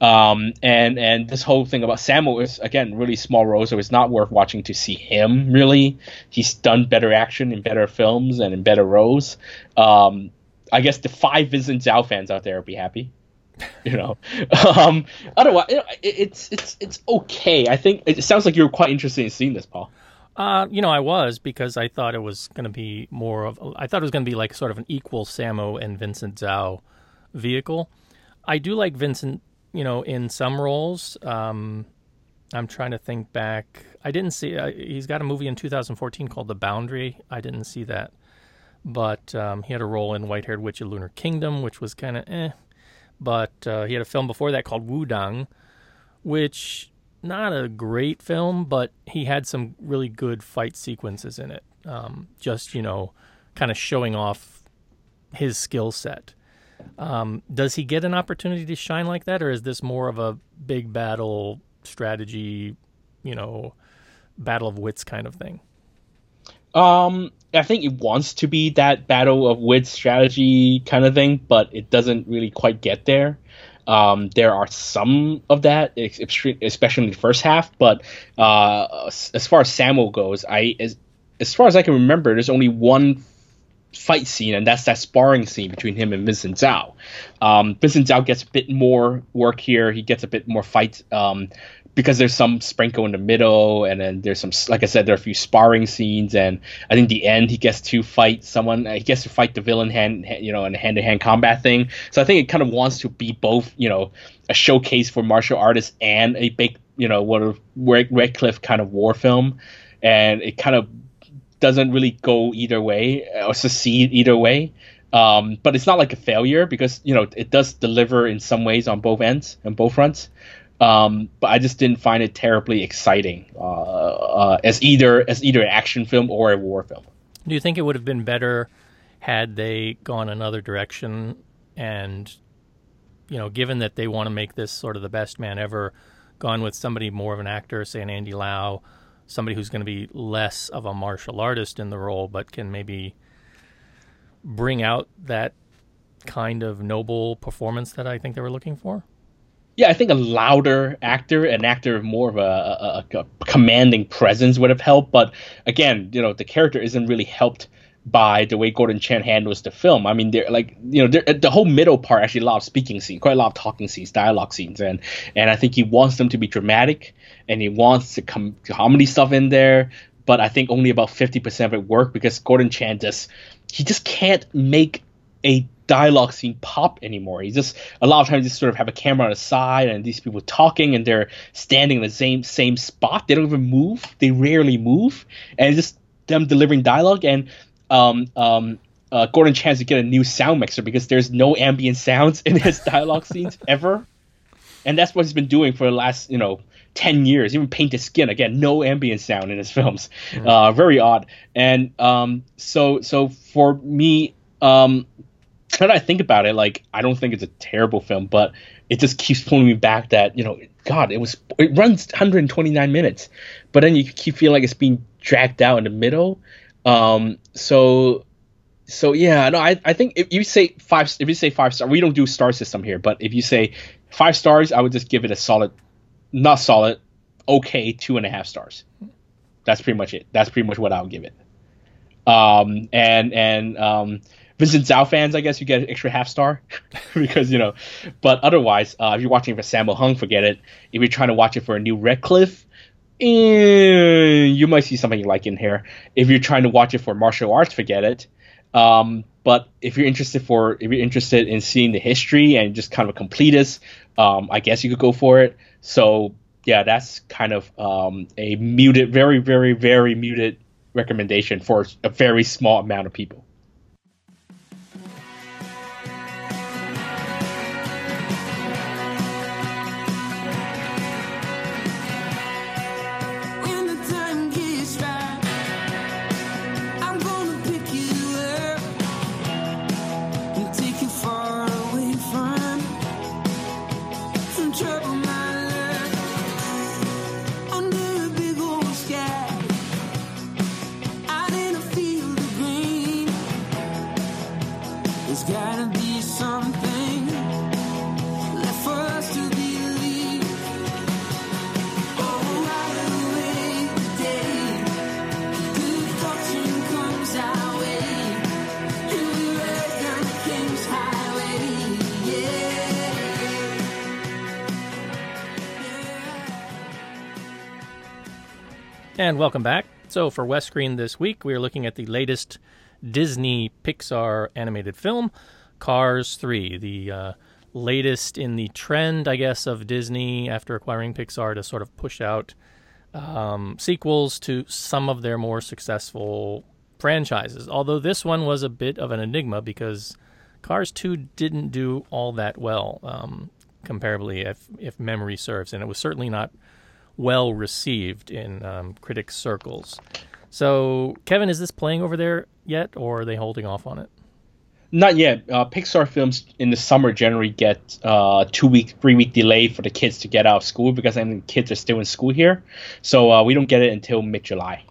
Um, and and this whole thing about Sammo is again really small role, so it's not worth watching to see him. Really, he's done better action in better films and in better roles. Um, I guess the five Vincent Zhao fans out there will be happy you know um otherwise it, it's it's it's okay i think it sounds like you're quite interested in seeing this paul Uh, you know, I was because I thought it was going to be more of. I thought it was going to be like sort of an equal Sammo and Vincent Zhao vehicle. I do like Vincent, you know, in some roles. Um, I'm trying to think back. I didn't see. Uh, he's got a movie in 2014 called The Boundary. I didn't see that, but um, he had a role in White Haired Witch of Lunar Kingdom, which was kind of eh. But uh, he had a film before that called Wudang, which not a great film, but he had some really good fight sequences in it. Um, just you know, kind of showing off his skill set. Um, does he get an opportunity to shine like that, or is this more of a big battle strategy, you know, battle of wits kind of thing? um i think it wants to be that battle of wits strategy kind of thing but it doesn't really quite get there um, there are some of that, especially in the first half. But uh, as far as Sammo goes, I as, as far as I can remember, there's only one fight scene, and that's that sparring scene between him and Vincent Zhao. Um, Vincent Zhao gets a bit more work here. He gets a bit more fight um, because there's some sprinkle in the middle, and then there's some, like I said, there are a few sparring scenes, and I think the end he gets to fight someone. He gets to fight the villain hand, you know, in a hand-to-hand combat thing. So I think it kind of wants to be both, you know, a showcase for martial artists and a big, you know, what a Red, Redcliffe kind of war film, and it kind of doesn't really go either way or succeed either way. Um, but it's not like a failure because you know it does deliver in some ways on both ends and both fronts. Um, but I just didn't find it terribly exciting uh, uh, as either as either an action film or a war film. Do you think it would have been better had they gone another direction and you know, given that they want to make this sort of the best man ever, gone with somebody more of an actor, say an Andy Lau, somebody who's going to be less of a martial artist in the role, but can maybe bring out that kind of noble performance that I think they were looking for? Yeah, I think a louder actor, an actor of more of a, a, a, commanding presence would have helped. But again, you know, the character isn't really helped by the way Gordon Chan handles the film. I mean, they're like you know they're, uh, the whole middle part actually a lot of speaking scenes, quite a lot of talking scenes, dialogue scenes, and and I think he wants them to be dramatic and he wants to com- comedy stuff in there. But I think only about fifty percent of it work because Gordon Chan just he just can't make a dialogue scene pop anymore. He just a lot of times just sort of have a camera on the side and these people talking and they're standing in the same same spot. They don't even move. They rarely move, and it's just them delivering dialogue and um, um, uh, Gordon Chance to get a new sound mixer because there's no ambient sounds in his dialogue scenes ever, and that's what he's been doing for the last you know ten years. Even Painted Skin again, no ambient sound in his films, uh, very odd. And um, so so for me, um, that I think about it, like I don't think it's a terrible film, but it just keeps pulling me back. That you know, God, it was it runs 129 minutes, but then you keep feeling like it's being dragged out in the middle. Um, so so yeah, no, I, I think if you say five, if you say five star, we don't do star system here, but if you say five stars, I would just give it a solid, not solid, okay, two and a half stars. That's pretty much it. That's pretty much what I would give it. Um, and and um, Vincent Zhao fans, I guess you get an extra half star because you know, but otherwise, uh, if you're watching for Sammo Hung, forget it. If you're trying to watch it for a new Red Cliff, eh, you might see something you like in here. If you're trying to watch it for martial arts, forget it. Um, but if you're interested for if you're interested in seeing the history and just kind of a completist, um, I guess you could go for it. So yeah, that's kind of um, a muted, very very very muted recommendation for a very small amount of people. And welcome back. So, for West Screen this week, we are looking at the latest Disney Pixar animated film, Cars 3, the uh, latest in the trend, I guess, of Disney after acquiring Pixar to sort of push out um, sequels to some of their more successful franchises. Although this one was a bit of an enigma because Cars 2 didn't do all that well, um, comparably, if, if memory serves, and it was certainly not well received in um, critics' circles. So, Kevin, is this playing over there yet, or are they holding off on it? Not yet. Uh, Pixar films in the summer generally get uh, two week, three week delay for the kids to get out of school because I mean, kids are still in school here. So uh, we don't get it until mid July.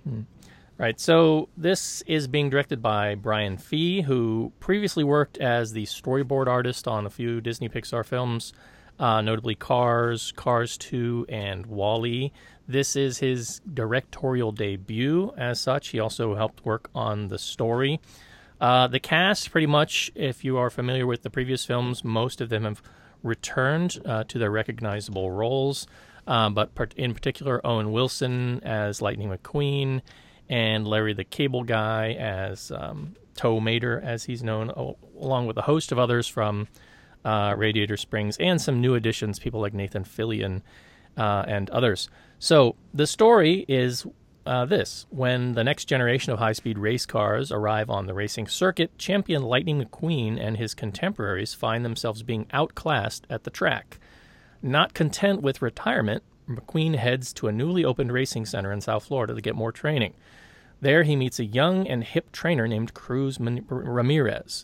Right. So this is being directed by Brian Fee, who previously worked as the storyboard artist on a few Disney Pixar films, uh, notably Cars, Cars 2, and Wall-E. This is his directorial debut. As such, he also helped work on the story. Uh, the cast, pretty much, if you are familiar with the previous films, most of them have returned uh, to their recognizable roles. Um, but in particular, Owen Wilson as Lightning McQueen and Larry the Cable Guy as um, Tow Mater, as he's known, along with a host of others from uh, Radiator Springs and some new additions, people like Nathan Fillion uh, and others. So the story is uh, this when the next generation of high speed race cars arrive on the racing circuit, champion Lightning McQueen and his contemporaries find themselves being outclassed at the track. Not content with retirement, McQueen heads to a newly opened racing center in South Florida to get more training. There, he meets a young and hip trainer named Cruz Ramirez.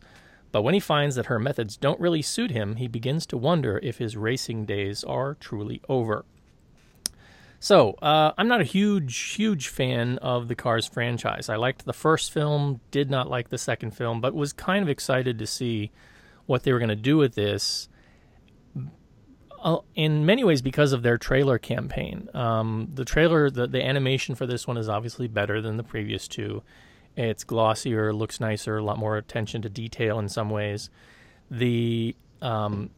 But when he finds that her methods don't really suit him, he begins to wonder if his racing days are truly over. So, uh, I'm not a huge, huge fan of the Cars franchise. I liked the first film, did not like the second film, but was kind of excited to see what they were going to do with this. Uh, in many ways, because of their trailer campaign. Um, the trailer, the, the animation for this one is obviously better than the previous two. It's glossier, looks nicer, a lot more attention to detail in some ways. The um,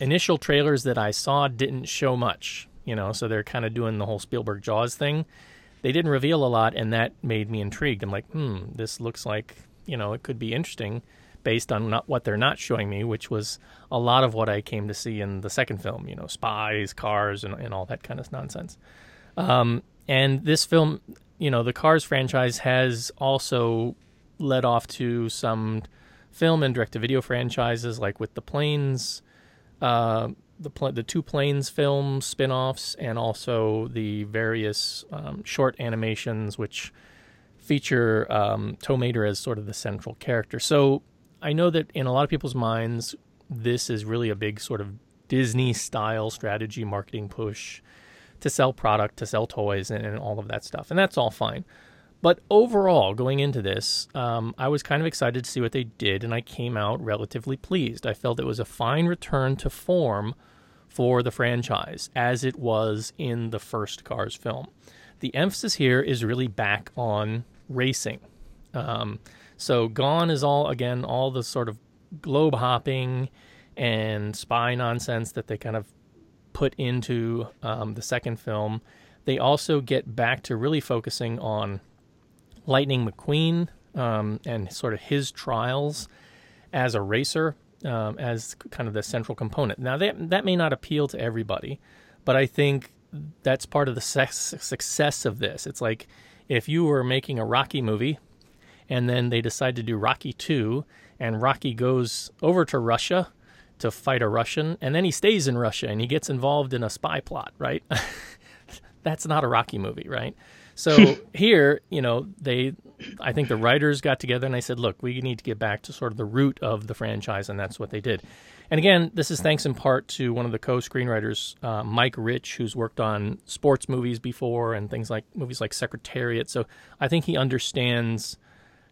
initial trailers that I saw didn't show much, you know, so they're kind of doing the whole Spielberg Jaws thing. They didn't reveal a lot, and that made me intrigued. I'm like, hmm, this looks like, you know, it could be interesting based on not what they're not showing me, which was a lot of what I came to see in the second film, you know, spies, cars, and, and all that kind of nonsense. Um, and this film, you know, the Cars franchise has also led off to some film and direct-to-video franchises, like with the Planes, uh, the pl- the two Planes film spin-offs, and also the various um, short animations, which feature um, Tow Mater as sort of the central character. So I know that in a lot of people's minds, this is really a big sort of Disney style strategy marketing push to sell product, to sell toys, and, and all of that stuff. And that's all fine. But overall, going into this, um, I was kind of excited to see what they did, and I came out relatively pleased. I felt it was a fine return to form for the franchise, as it was in the first Cars film. The emphasis here is really back on racing. Um, so, gone is all, again, all the sort of globe hopping and spy nonsense that they kind of put into um, the second film. They also get back to really focusing on Lightning McQueen um, and sort of his trials as a racer um, as kind of the central component. Now that that may not appeal to everybody, but I think that's part of the success of this. It's like if you were making a Rocky movie, and then they decide to do Rocky two, and Rocky goes over to Russia to fight a Russian, and then he stays in Russia and he gets involved in a spy plot, right? that's not a Rocky movie, right? So here, you know, they, I think the writers got together and they said, look, we need to get back to sort of the root of the franchise, and that's what they did. And again, this is thanks in part to one of the co-screenwriters, uh, Mike Rich, who's worked on sports movies before and things like movies like Secretariat. So I think he understands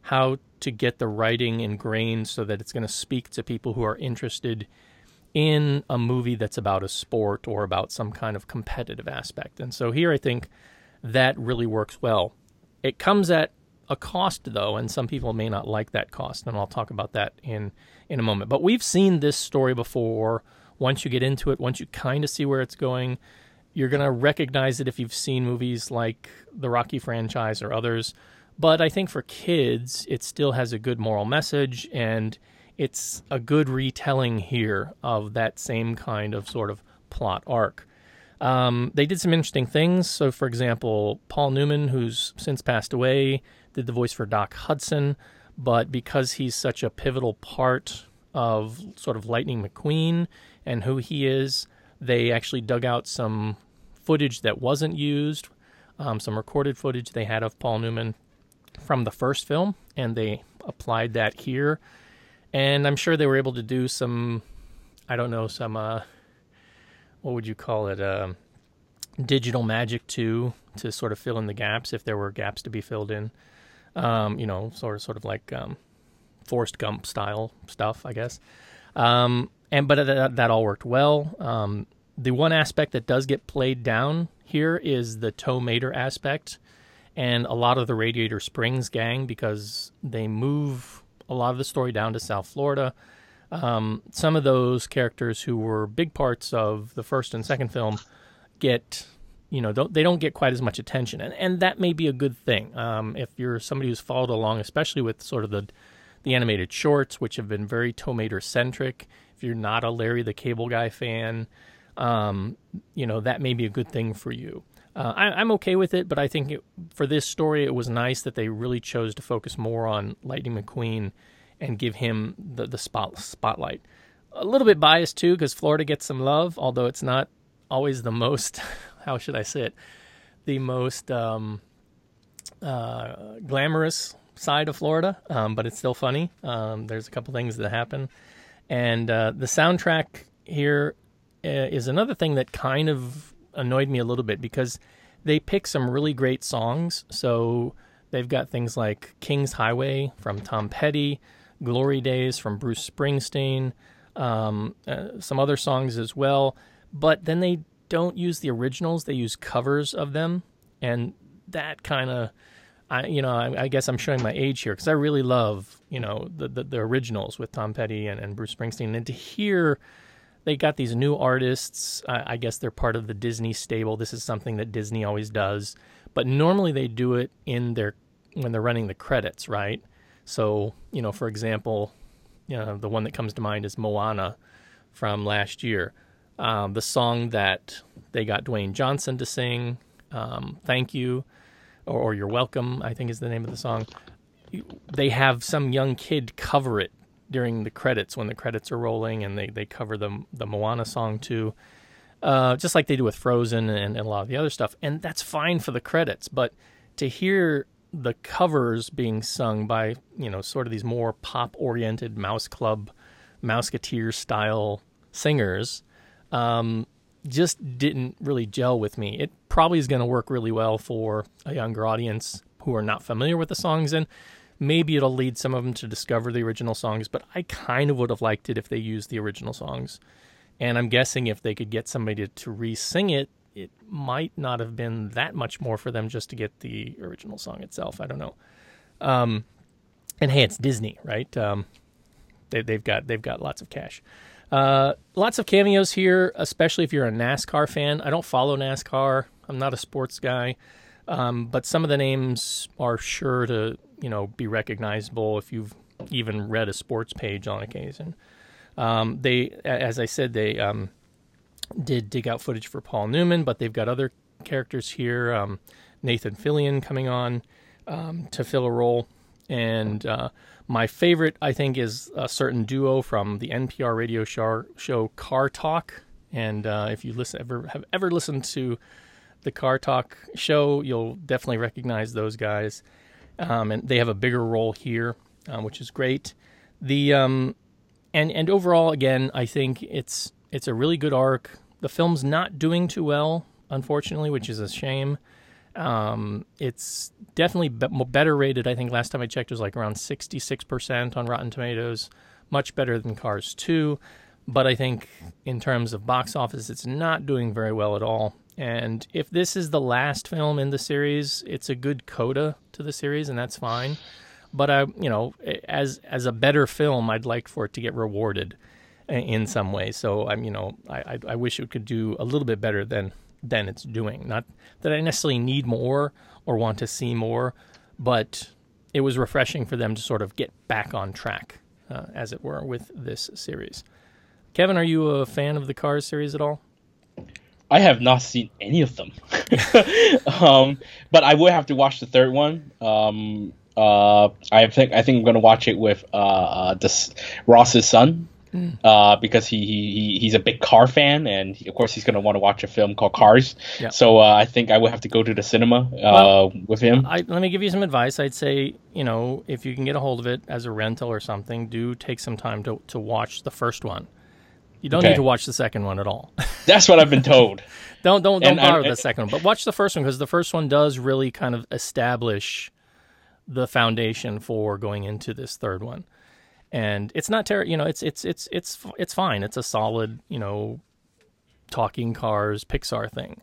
how to get the writing ingrained so that it's going to speak to people who are interested in a movie that's about a sport or about some kind of competitive aspect. And so here I think that really works well. It comes at a cost though, and some people may not like that cost, and I'll talk about that in in a moment. But we've seen this story before. Once you get into it, once you kind of see where it's going, you're going to recognize it if you've seen movies like the Rocky franchise or others. But I think for kids, it still has a good moral message and it's a good retelling here of that same kind of sort of plot arc. Um, they did some interesting things. So, for example, Paul Newman, who's since passed away, did the voice for Doc Hudson, but because he's such a pivotal part of sort of Lightning McQueen and who he is, they actually dug out some footage that wasn't used, um, some recorded footage they had of Paul Newman from the first film, and they applied that here. And I'm sure they were able to do some, I don't know, some, uh, what would you call it, uh, digital magic too, to sort of fill in the gaps if there were gaps to be filled in. Um, you know, sort of, sort of like um, Forrest Gump style stuff, I guess. Um, and but that, that all worked well. Um, the one aspect that does get played down here is the tow mater aspect, and a lot of the Radiator Springs gang because they move a lot of the story down to South Florida. Um, some of those characters who were big parts of the first and second film get you know don't they don't get quite as much attention. And and that may be a good thing. Um, if you're somebody who's followed along especially with sort of the the animated shorts which have been very tow mater centric if you're not a larry the cable guy fan um, you know that may be a good thing for you uh, I, i'm okay with it but i think it, for this story it was nice that they really chose to focus more on lightning mcqueen and give him the, the spot, spotlight a little bit biased too because florida gets some love although it's not always the most how should I say it, the most um, uh, glamorous side of Florida, um, but it's still funny. Um, there's a couple things that happen, and uh, the soundtrack here uh, another thing that kind of annoyed me a little bit because they pick some really great songs. So they've got things like King's Highway from Tom Petty, Glory Days from Bruce Springsteen, um, uh, some other songs as well. But then they don't use the originals; they use covers of them, and that kind of, I you know, I, I, guess I'm showing my age here because I really love you know the, the, the originals with Tom Petty and, and Bruce Springsteen, and to hear they got these new artists. I, I guess they're part of the Disney stable. This is something that Disney always does, but normally they do it in their when they're running the credits, right? So you know, for example, you know, the one that comes to mind is Moana from last year um, the song that they got Dwayne Johnson to sing, um, "Thank You," or, or, "You're Welcome," I think is the name of the song. They have some young kid cover it during the credits when the credits are rolling, and they, they cover the the Moana song too, uh, just like they do with Frozen and, and a lot of the other stuff. And that's fine for the credits, but to hear the covers being sung by you know sort of these more pop oriented mouse club mouseketeer style singers um, just didn't really gel with me it probably is going to work really well for a younger audience who are not familiar with the songs and maybe it'll lead some of them to discover the original songs but i kind of would have liked it if they used the original songs and i'm guessing if they could get somebody to, to re-sing it it might not have been that much more for them just to get the original song itself. I don't know. Um, and hey, it's Disney, right? Um, they, they've got they've got lots of cash. Uh, lots of cameos here, especially if you're a NASCAR fan. I don't follow NASCAR. I'm not a sports guy, um, but some of the names are sure to you know be recognizable if you've even read a sports page on occasion. Um, they, as I said, they um, did dig out footage for Paul Newman, but they've got other characters here. Um, Nathan Fillion coming on um, to fill a role. And uh, my favorite, I think, is a certain duo from the NPR radio show, Car Talk. And uh, if you listen, ever have ever listened to the Car Talk show, you'll definitely recognize those guys. Um, and they have a bigger role here, um, which is great. The um, and and overall, again, I think it's it's a really good arc. The film's not doing too well, unfortunately, which is a shame. Um, it's definitely be- better rated. I think last time I checked it was like around 66% on Rotten Tomatoes, much better than Cars 2. But I think in terms of box office, it's not doing very well at all. And if this is the last film in the series, it's a good coda to the series, and that's fine. But I, you know, as as a better film, I'd like for it to get rewarded in some way. So I'm, you know, I, I, wish it could do a little bit better than than it's doing. Not that I necessarily need more or want to see more, but it was refreshing for them to sort of get back on track, uh, as it were, with this series. Kevin, are you a fan of the Cars series at all? I have not seen any of them, um, but I will have to watch the third one. Um, uh, I think I think I'm gonna watch it with uh, uh this Ross's son, uh, because he, he he's a big car fan, and he, of course he's going to want to watch a film called Cars. Yeah. So uh, I think I will have to go to the cinema uh, Well, with him. I, let me give you some advice. I'd say, you know, if you can get a hold of it as a rental or something, do take some time to, to watch the first one. You don't Okay. need to watch the second one at all. That's what I've been told. don't don't don't And bother with the second one, but watch the first one because the first one does really kind of establish the foundation for going into this third one. And it's not terrible, you know. It's it's it's it's it's fine. It's a solid, you know, talking cars Pixar thing.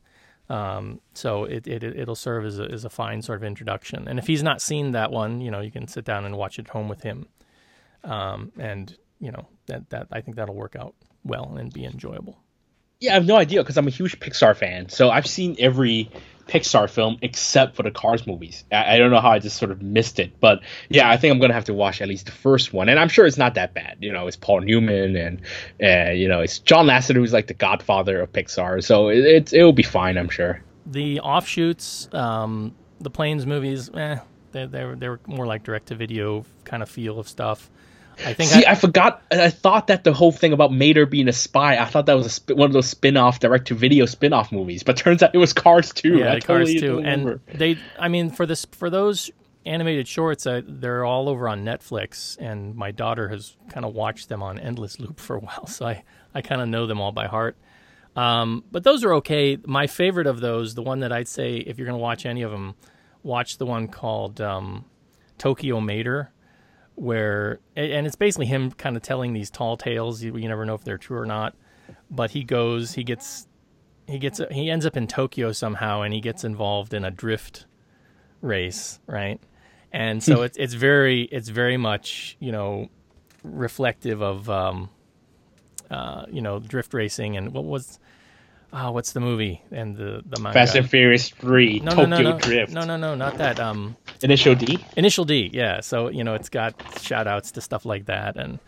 Um, so it, it it'll serve as a, as a fine sort of introduction. And if he's not seen that one, you know, you can sit down and watch it at home with him. Um, and you know that that I think that'll work out well and be enjoyable. Yeah, I have no idea because I'm a huge Pixar fan. So I've seen every Pixar film except for the Cars movies. I, I don't know how I just sort of missed it, but yeah, I think I'm gonna have to watch at least the first one, and I'm sure it's not that bad. You know, it's Paul Newman and uh, you know it's John Lasseter who's like the godfather of Pixar, so it, it's it'll be fine, I'm sure. the offshoots, um, the planes movies, eh, they they were, they were more like direct to video kind of feel of stuff. I think See, I, I, forgot. I thought that the whole thing about Mater being a spy, I thought that was a sp- one of those spin-off direct-to-video spin-off movies. But turns out it was Cars 2. yeah, cars totally too, and they, I mean, for this for those animated shorts, uh, they're all over on Netflix, and my daughter has kind of watched them on endless loop for a while, so I I kind of know them all by heart. Um, but those are okay. My favorite of those, the one that I'd say if you're going to watch any of them, watch the one called um, Tokyo Mater, where and it's basically him kind of telling these tall tales. You, you never know if they're true or not. But he goes, he gets, he gets, he ends up in Tokyo somehow, and he gets involved in a drift race, right? And so it's it's very it's very much you know reflective of um, uh, you know drift racing and what was ah what's the movie and the the manga. Fast and Furious Three, no, Tokyo no, no, no, Drift, no, no, no, not that. Um, Initial D. Initial D, yeah. So you know, it's got shout outs to stuff like that, and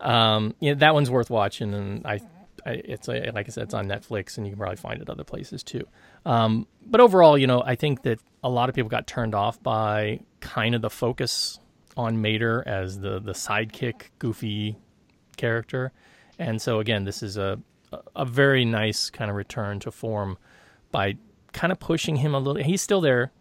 um, you know, that one's worth watching. And I, I it's a, like I said, it's on Netflix, and you can probably find it other places too. Um, but overall, you know, I think that a lot of people got turned off by kind of the focus on Mater as the the sidekick, goofy character, and so again, this is a a very nice kind of return to form by kind of pushing him a little. He's still there,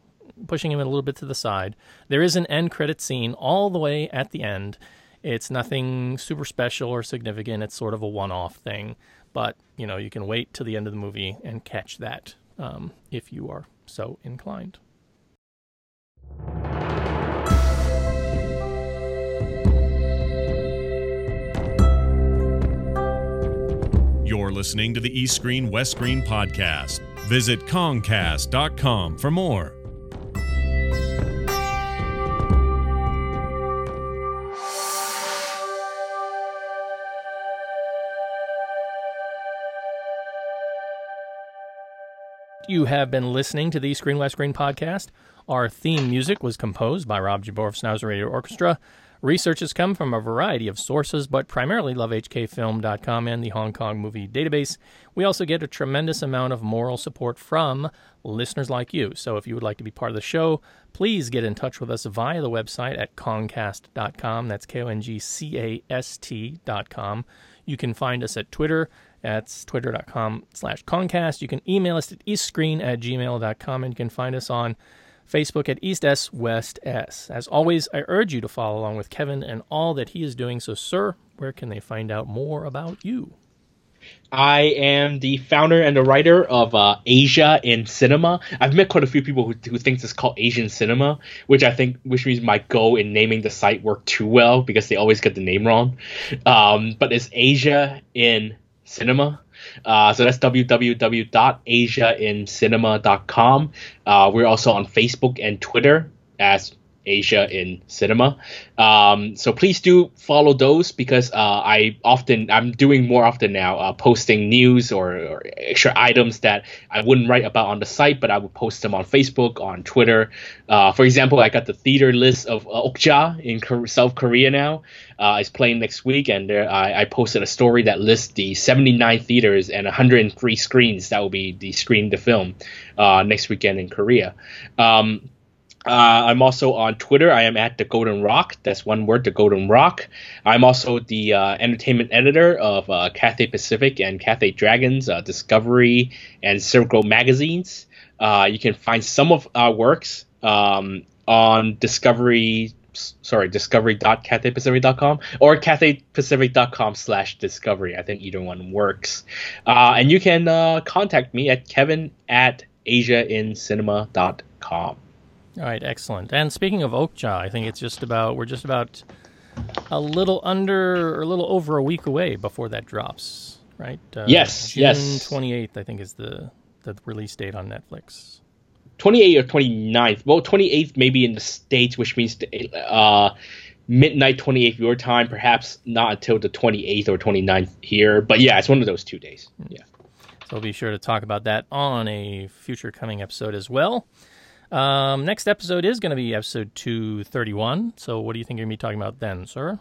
pushing him a little bit to the side. There is an end credit scene all the way at the end. It's nothing super special or significant. It's sort of a one-off thing, but you know you can wait till the end of the movie and catch that um, if you are so inclined. You're listening to the East Screen West Screen podcast. Visit Kongcast.com for more. You have been listening to the Screen West Screen podcast. Our theme music was composed by Rob Jabor of Schnauzer Radio Orchestra. Research has come from a variety of sources, but primarily lovehkfilm.com and the Hong Kong Movie Database. We also get a tremendous amount of moral support from listeners like you. So if you would like to be part of the show, please get in touch with us via the website at kongcast.com. That's K O N G C A S T.com. You can find us at Twitter. That's twitter.com slash Kongcast. You can email us at eastscreen at gmail.com and you can find us on Facebook at East S West S. As always, I urge you to follow along with Kevin and all that he is doing. So, sir, where can they find out more about you? I am the founder and the writer of uh, Asia in Cinema. I've met quite a few people who, who think it's called Asian Cinema, which I think, which means my goal in naming the site worked too well because they always get the name wrong. Um, but it's Asia in Cinema. Uh, so that's www.asiaincinema.com. Uh, we're also on Facebook and Twitter as Asia in Cinema. Um, so please do follow those because uh, I often I'm doing more often now, uh, posting news or, or extra items that I wouldn't write about on the site, but I would post them on Facebook, on Twitter. Uh, for example, I got the theater list of uh, Okja in South Korea now. Uh, it's playing next week, and there I, I posted a story that lists the 79 theaters and 103 screens that will be the screen the film uh, next weekend in Korea. Um, uh, I'm also on Twitter. I am at the Golden Rock. That's one word, the Golden Rock. I'm also the uh, entertainment editor of uh, Cathay Pacific and Cathay Dragons, uh, Discovery, and Circle magazines. Uh, you can find some of our works um, on Discovery. Sorry, discovery.cathaypacific.com or cathaypacific.com slash discovery. I think either one works. Uh, and you can contact me at kevin at asiaincinema.com. All right, excellent. And speaking of Okja, I think it's just about we're just about a little under or a little over a week away before that drops, right? Uh, Yes, June yes. twenty eighth, I think, is the the release date on Netflix. 28th or 29th. Well, 28th maybe in the States, which means uh, midnight 28th your time, perhaps not until the 28th or 29th here. But yeah, it's one of those two days. Yeah. So we'll be sure to talk about that on a future coming episode as well. Um, next episode is going to be episode 231. So what do you think you're going to be talking about then, sir?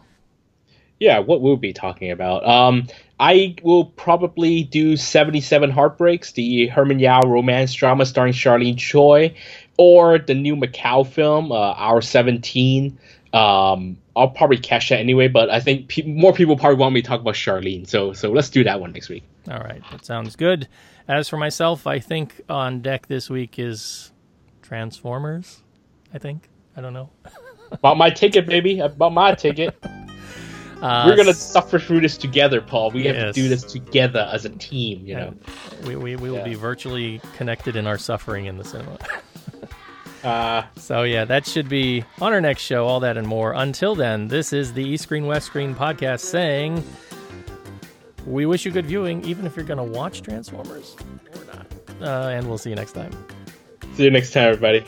Yeah, what we'll be talking about. Um, I will probably do 77 Heartbreaks, the Herman Yao romance drama starring Charlene Choi, or the new Macau film, uh, Our 17. Um, I'll probably catch that anyway, but I think pe- more people probably want me to talk about Charlene, so so let's do that one next week. All right, that sounds good. As for myself, I think on deck this week is Transformers. I think. I don't know. About my ticket, baby. About my ticket. Uh, We're gonna suffer through this together, Paul. We have to do this together as a team. You know. we, we, we will Yeah. be virtually connected in our suffering in the cinema. Uh, So yeah, that should be on our next show. All that and more. Until then, this is the East Screen West Screen podcast saying we wish you good viewing, even if you're going to watch Transformers or not. Uh, and we'll see you next time. See you next time, everybody.